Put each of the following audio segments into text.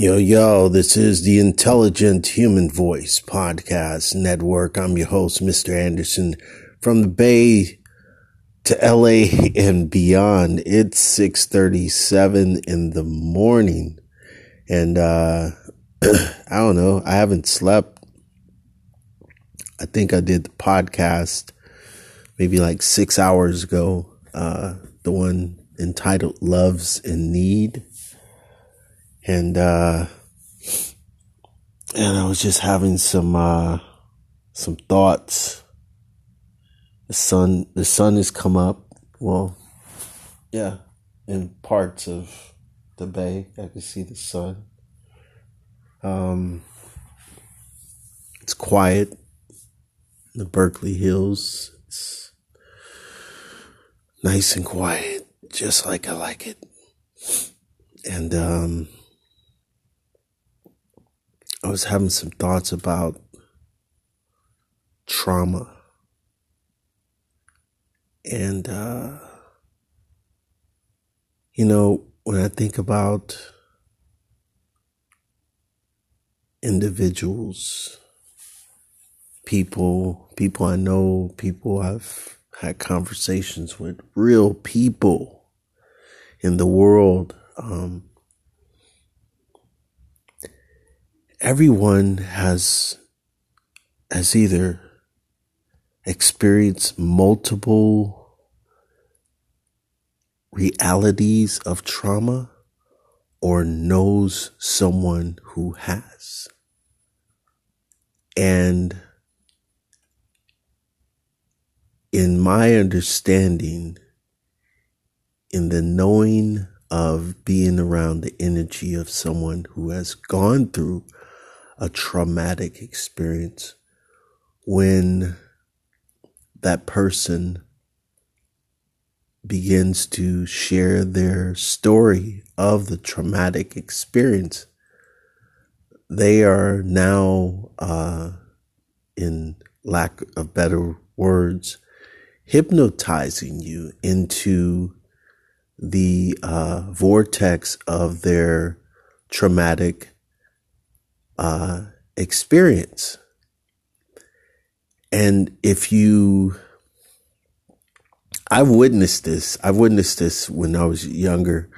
Yo, yo, this is the Intelligent Human Voice Podcast Network. I'm your host, Mr. Anderson, from the Bay to LA and beyond. It's 637 in the morning. And, uh, I don't know. I haven't slept. I think I did the podcast maybe like six hours ago. Uh, the one entitled Loves in Need and uh, and I was just having some uh, some thoughts. The sun, the sun has come up. Well, yeah, in parts of the bay, I can see the sun. Um, it's quiet. The Berkeley Hills, it's nice and quiet, just like I like it. And um, I was having some thoughts about trauma. And, uh, you know, when I think about individuals, people, people I know, people I've had conversations with, real people in the world, um, everyone has has either experienced multiple realities of trauma or knows someone who has. And in my understanding, in the knowing of being around the energy of someone who has gone through a traumatic experience when that person begins to share their story of the traumatic experience. They are now, uh, in lack of better words, hypnotizing you into the uh, vortex of their traumatic uh, experience. And if you, I've witnessed this. I've witnessed this when I was younger.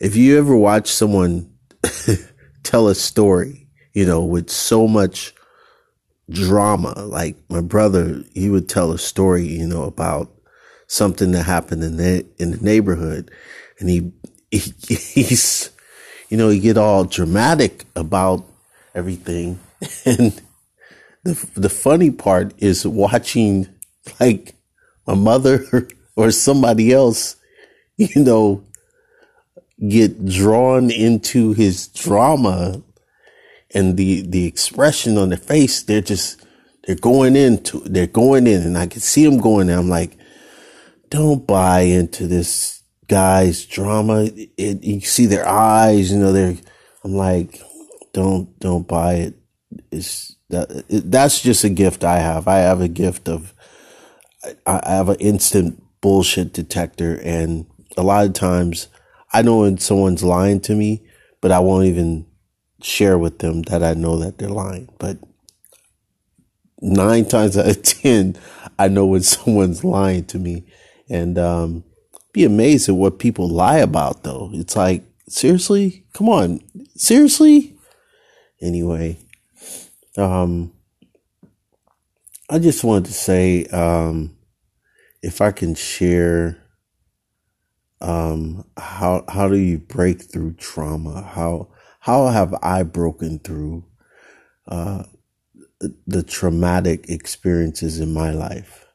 If you ever watch someone tell a story, you know, with so much drama, like my brother, he would tell a story, you know, about something that happened in the, in the neighborhood. And he, he, he's, you know, he get all dramatic about everything. And the the funny part is watching like my mother or somebody else, you know, get drawn into his drama and the the expression on their face, they're just they're going into they're going in and I can see them going in. I'm like, don't buy into this guy's drama. It, it, you see their eyes, you know, they're I'm like, don't don't buy it. It's that that's just a gift I have. I have a gift of I, I have an instant bullshit detector, and a lot of times I know when someone's lying to me, but I won't even share with them that I know that they're lying. But nine times out of ten, I know when someone's lying to me, and um, be amazed at what people lie about. Though it's like seriously, come on, seriously anyway, um, I just wanted to say, um, if I can share, um, how, how do you break through trauma? How, how have I broken through, uh, the traumatic experiences in my life?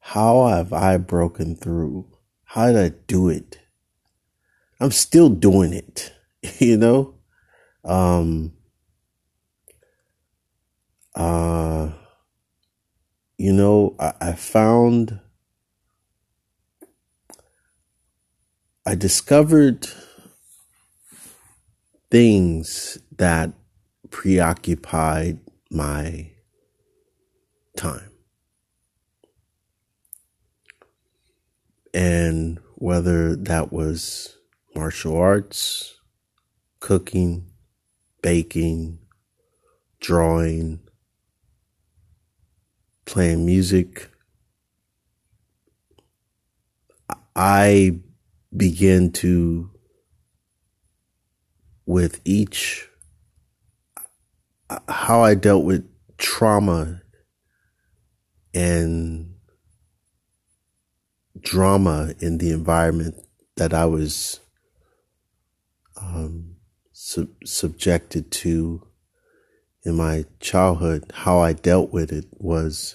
How have I broken through? How did I do it? I'm still doing it, you know? Um, uh, you know, I, I found, I discovered things that preoccupied my time. And whether that was martial arts, cooking, baking, drawing, playing music, I begin to, with each, how I dealt with trauma and drama in the environment that I was um, sub- subjected to in my childhood, how I dealt with it was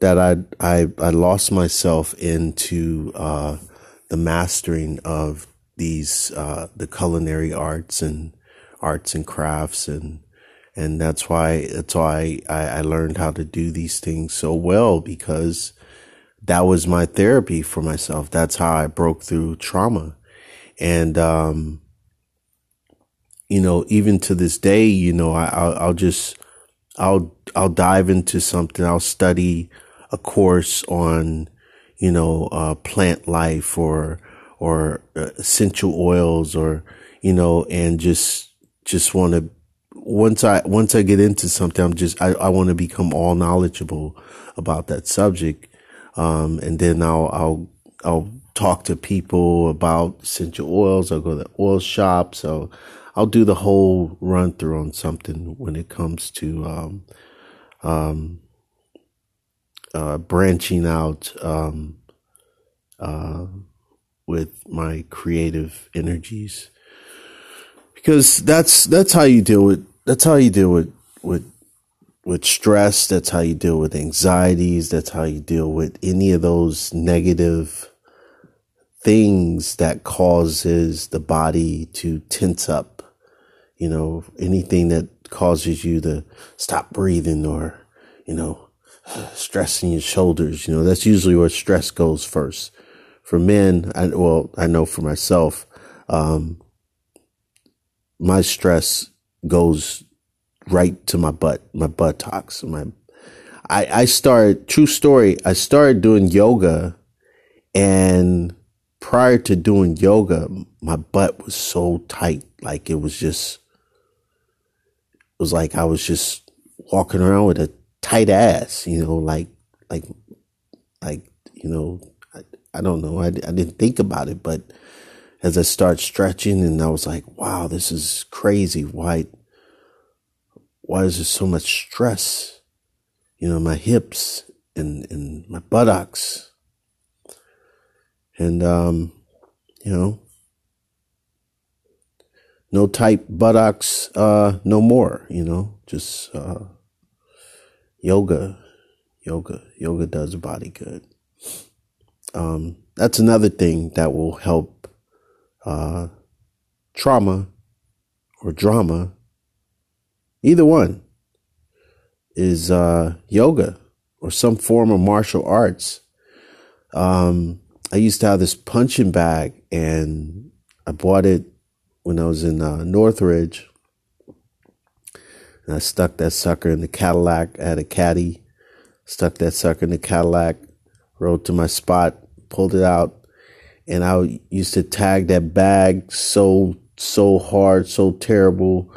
that I I, I lost myself into uh, the mastering of these uh, the culinary arts and arts and crafts and and that's why that's why I, I learned how to do these things so well because that was my therapy for myself. That's how I broke through trauma. And, um, you know, even to this day, you know, I, I'll, I'll just, I'll, I'll dive into something. I'll study a course on, you know, uh, plant life or, or uh, essential oils or, you know, and just, just want to, once I, once I get into something, I'm just, I, I want to become all knowledgeable about that subject. Um, and then I'll, I'll, I'll talk to people about essential oils. I'll go to oil shops. So I'll do the whole run through on something when it comes to, um, um, uh, branching out, um, uh, with my creative energies because that's, that's how you deal with, that's how you deal with, with with stress. That's how you deal with anxieties. That's how you deal with any of those negative things that causes the body to tense up. You know, anything that causes you to stop breathing or, you know, stressing your shoulders. You know, that's usually where stress goes first. For men, I, well, I know for myself, um, my stress goes right to my butt, my buttocks, my. I I started true story. I started doing yoga, and prior to doing yoga, my butt was so tight, like it was just. It was like I was just walking around with a tight ass, you know, like like like you know, I, I don't know. I I didn't think about it, but as I start stretching, and I was like, wow, this is crazy. Why? why is there so much stress? You know, my hips and, and my buttocks. And, um, you know, no tight buttocks, uh, no more, you know, just, uh, yoga, yoga, yoga does the body good. Um, that's another thing that will help, uh, trauma or drama Either one is uh, yoga or some form of martial arts. Um, I used to have this punching bag, and I bought it when I was in uh, Northridge. And I stuck that sucker in the Cadillac. I had a caddy, stuck that sucker in the Cadillac, rode to my spot, pulled it out, and I used to tag that bag so so hard, so terrible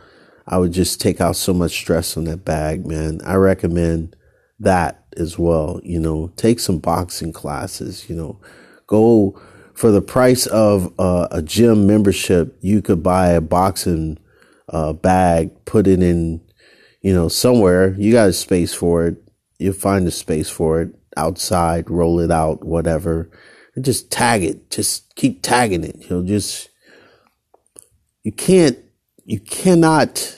I would just take out so much stress on that bag, man. I recommend that as well. You know, take some boxing classes, you know, go for the price of uh, a gym membership. You could buy a boxing uh, bag, put it in, you know, somewhere. You got a space for it. You'll find a space for it outside, roll it out, whatever, and just tag it. Just keep tagging it. You know, just, you can't, you cannot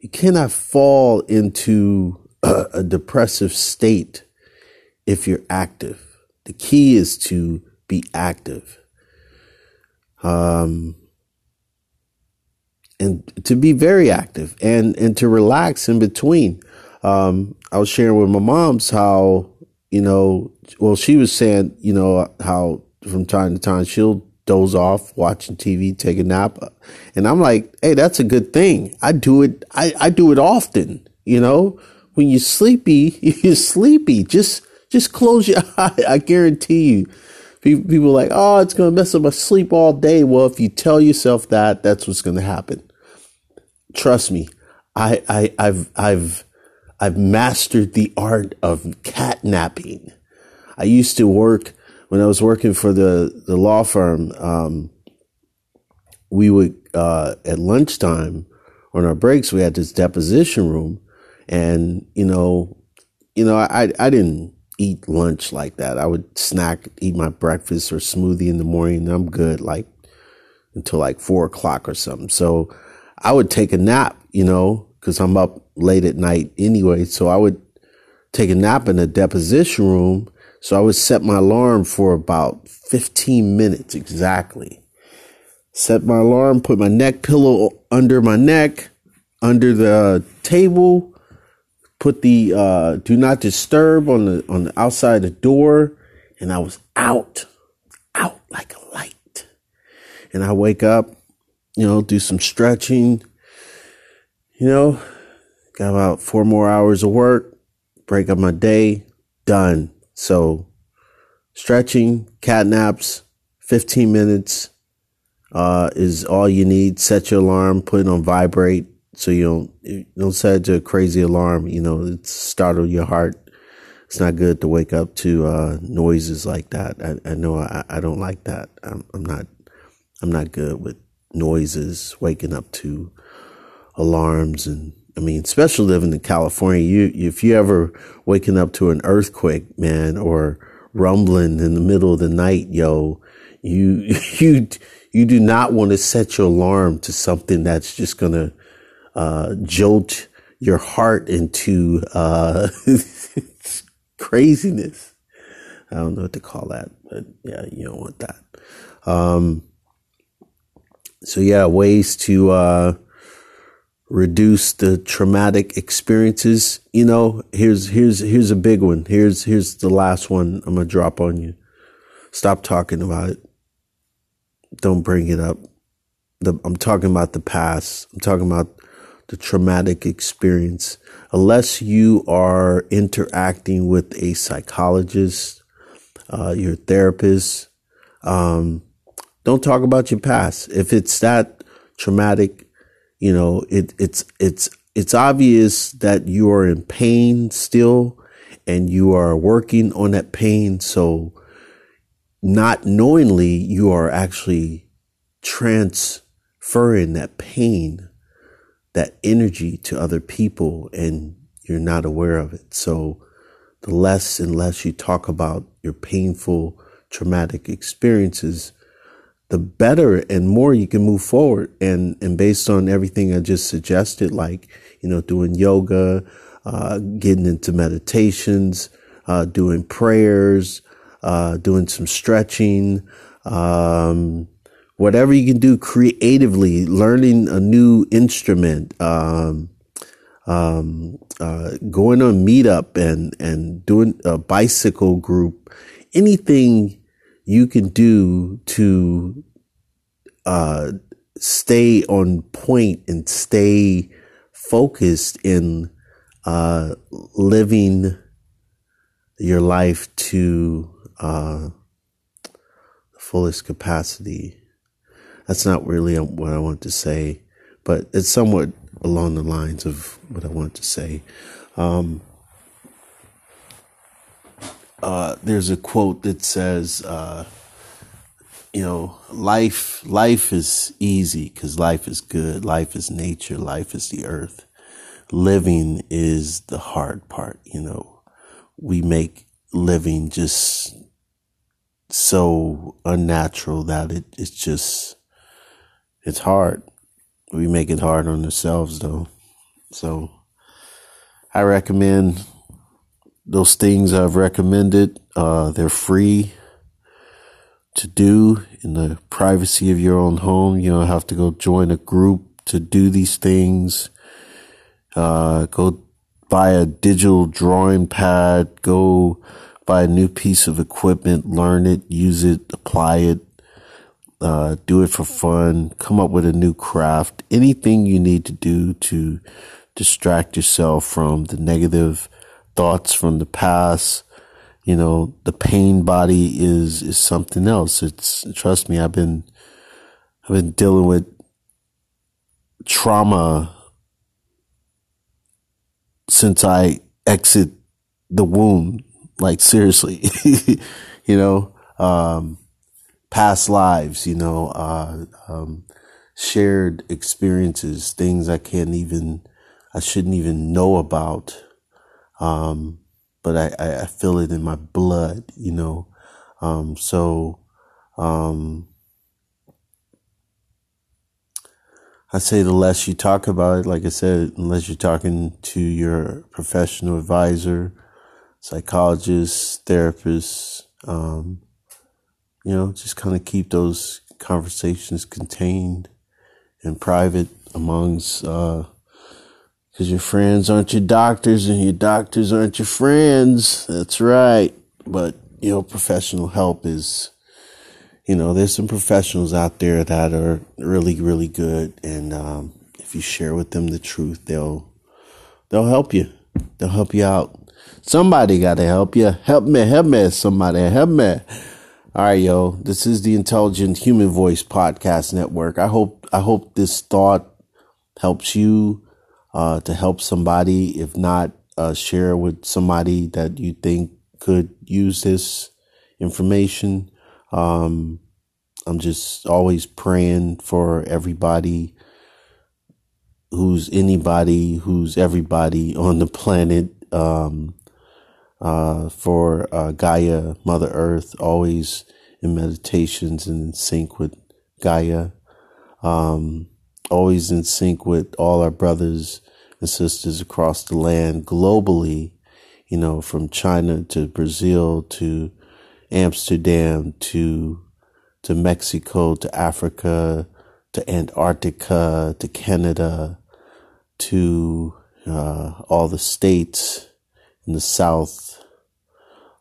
you cannot fall into a, a depressive state if you're active. The key is to be active. Um, and to be very active and, and to relax in between. Um, I was sharing with my mom's how, you know, well, she was saying, you know, how from time to time she'll doze off watching TV, take a nap. And I'm like, hey, that's a good thing. I do it. I, I do it often. You know, when you're sleepy, you're sleepy. Just, just close your eye. I guarantee you. People like, oh, it's going to mess up my sleep all day. Well, if you tell yourself that, that's what's going to happen. Trust me, I, I, I've, I've, I've mastered the art of catnapping. I used to work when I was working for the, the law firm. Um, we would, uh, at lunchtime on our breaks, we had this deposition room and, you know, you know, I, I didn't eat lunch like that. I would snack, eat my breakfast or smoothie in the morning. I'm good like until like four o'clock or something. So I would take a nap, you know, cause I'm up late at night anyway. So I would take a nap in the deposition room. So I would set my alarm for about 15 minutes exactly. Set my alarm, put my neck pillow under my neck, under the table, put the uh, do not disturb on the on the outside of the door, and I was out, out like a light. And I wake up, you know, do some stretching, you know, got about four more hours of work, break up my day, done. So stretching, cat naps, 15 minutes uh, is all you need. Set your alarm, put it on vibrate, so you don't you don't set it to a crazy alarm. You know, it startle your heart. It's not good to wake up to uh, noises like that. I, I know I, I, don't like that. I'm, I'm not I'm not good with noises. Waking up to alarms and I mean, especially living in California, you if you ever waking up to an earthquake, man, or rumbling in the middle of the night, yo, you you you do not want to set your alarm to something that's just gonna uh, jolt your heart into uh, craziness. I don't know what to call that, but yeah, you don't want that. Um, so yeah, ways to uh, reduce the traumatic experiences. You know, here's here's here's a big one. Here's here's the last one I'm gonna drop on you. Stop talking about it. Don't bring it up. The, I'm talking about the past. I'm talking about the traumatic experience, unless you are interacting with a psychologist, uh, your therapist, um, don't talk about your past. If it's that traumatic, you know, it, it's, it's, it's obvious that you are in pain still and you are working on that pain. So not knowingly, you are actually transferring that pain that energy to other people and you're not aware of it. So the less and less you talk about your painful, traumatic experiences, the better and more you can move forward. And, and based on everything I just suggested, like, you know, doing yoga, uh, getting into meditations, uh, doing prayers, uh, doing some stretching, um, whatever you can do creatively, learning a new instrument, um, um, uh, going on meetup and, and doing a bicycle group, anything you can do to, uh, stay on point and stay focused in, uh, living your life to, uh, the fullest capacity that's not really what I want to say, but it's somewhat along the lines of what I want to say. Um, uh, there's a quote that says, uh, you know, life, life is easy because life is good. Life is nature. Life is the earth. Living is the hard part. You know, we make living just so unnatural that it, it's just, it's hard. We make it hard on ourselves though. So I recommend those things I've recommended. Uh, they're free to do in the privacy of your own home. You don't have to go join a group to do these things. Uh, go buy a digital drawing pad. Go buy a new piece of equipment, learn it, use it, apply it uh, do it for fun, come up with a new craft, anything you need to do to distract yourself from the negative thoughts from the past. You know, the pain body is, is something else. It's, trust me, I've been, I've been dealing with trauma since I exit the womb. Like seriously, you know, um, past lives, you know, uh, um, shared experiences, things I can't even, I shouldn't even know about. Um, but I, I feel it in my blood, you know. Um, so, um, I say the less you talk about it, like I said, unless you're talking to your professional advisor, psychologist, therapist, um, you know, just kind of keep those conversations contained and private amongst, uh, cause your friends aren't your doctors and your doctors aren't your friends. That's right. But, you know, professional help is, you know, there's some professionals out there that are really, really good. And, um, if you share with them the truth, they'll, they'll help you. They'll help you out. Somebody got to help you. Help me, help me, somebody, help me. All right, yo, this is the Intelligent Human Voice Podcast Network. I hope, I hope this thought helps you, uh, to help somebody. If not, uh, share with somebody that you think could use this information. Um, I'm just always praying for everybody who's anybody, who's everybody on the planet. Um, uh, for uh, Gaia, Mother Earth, always in meditations and in sync with Gaia. Um, always in sync with all our brothers and sisters across the land globally, you know, from China to Brazil to Amsterdam to to Mexico to Africa to Antarctica to Canada to uh, all the states in the South,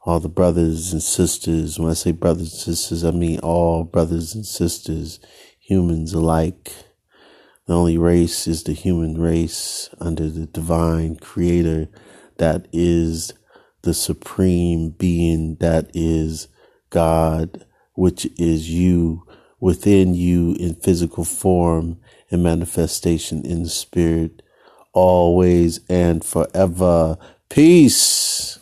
all the brothers and sisters. When I say brothers and sisters, I mean all brothers and sisters, humans alike. The only race is the human race under the divine creator that is the supreme being that is God, which is you within you in physical form and manifestation in spirit, always and forever. Peace.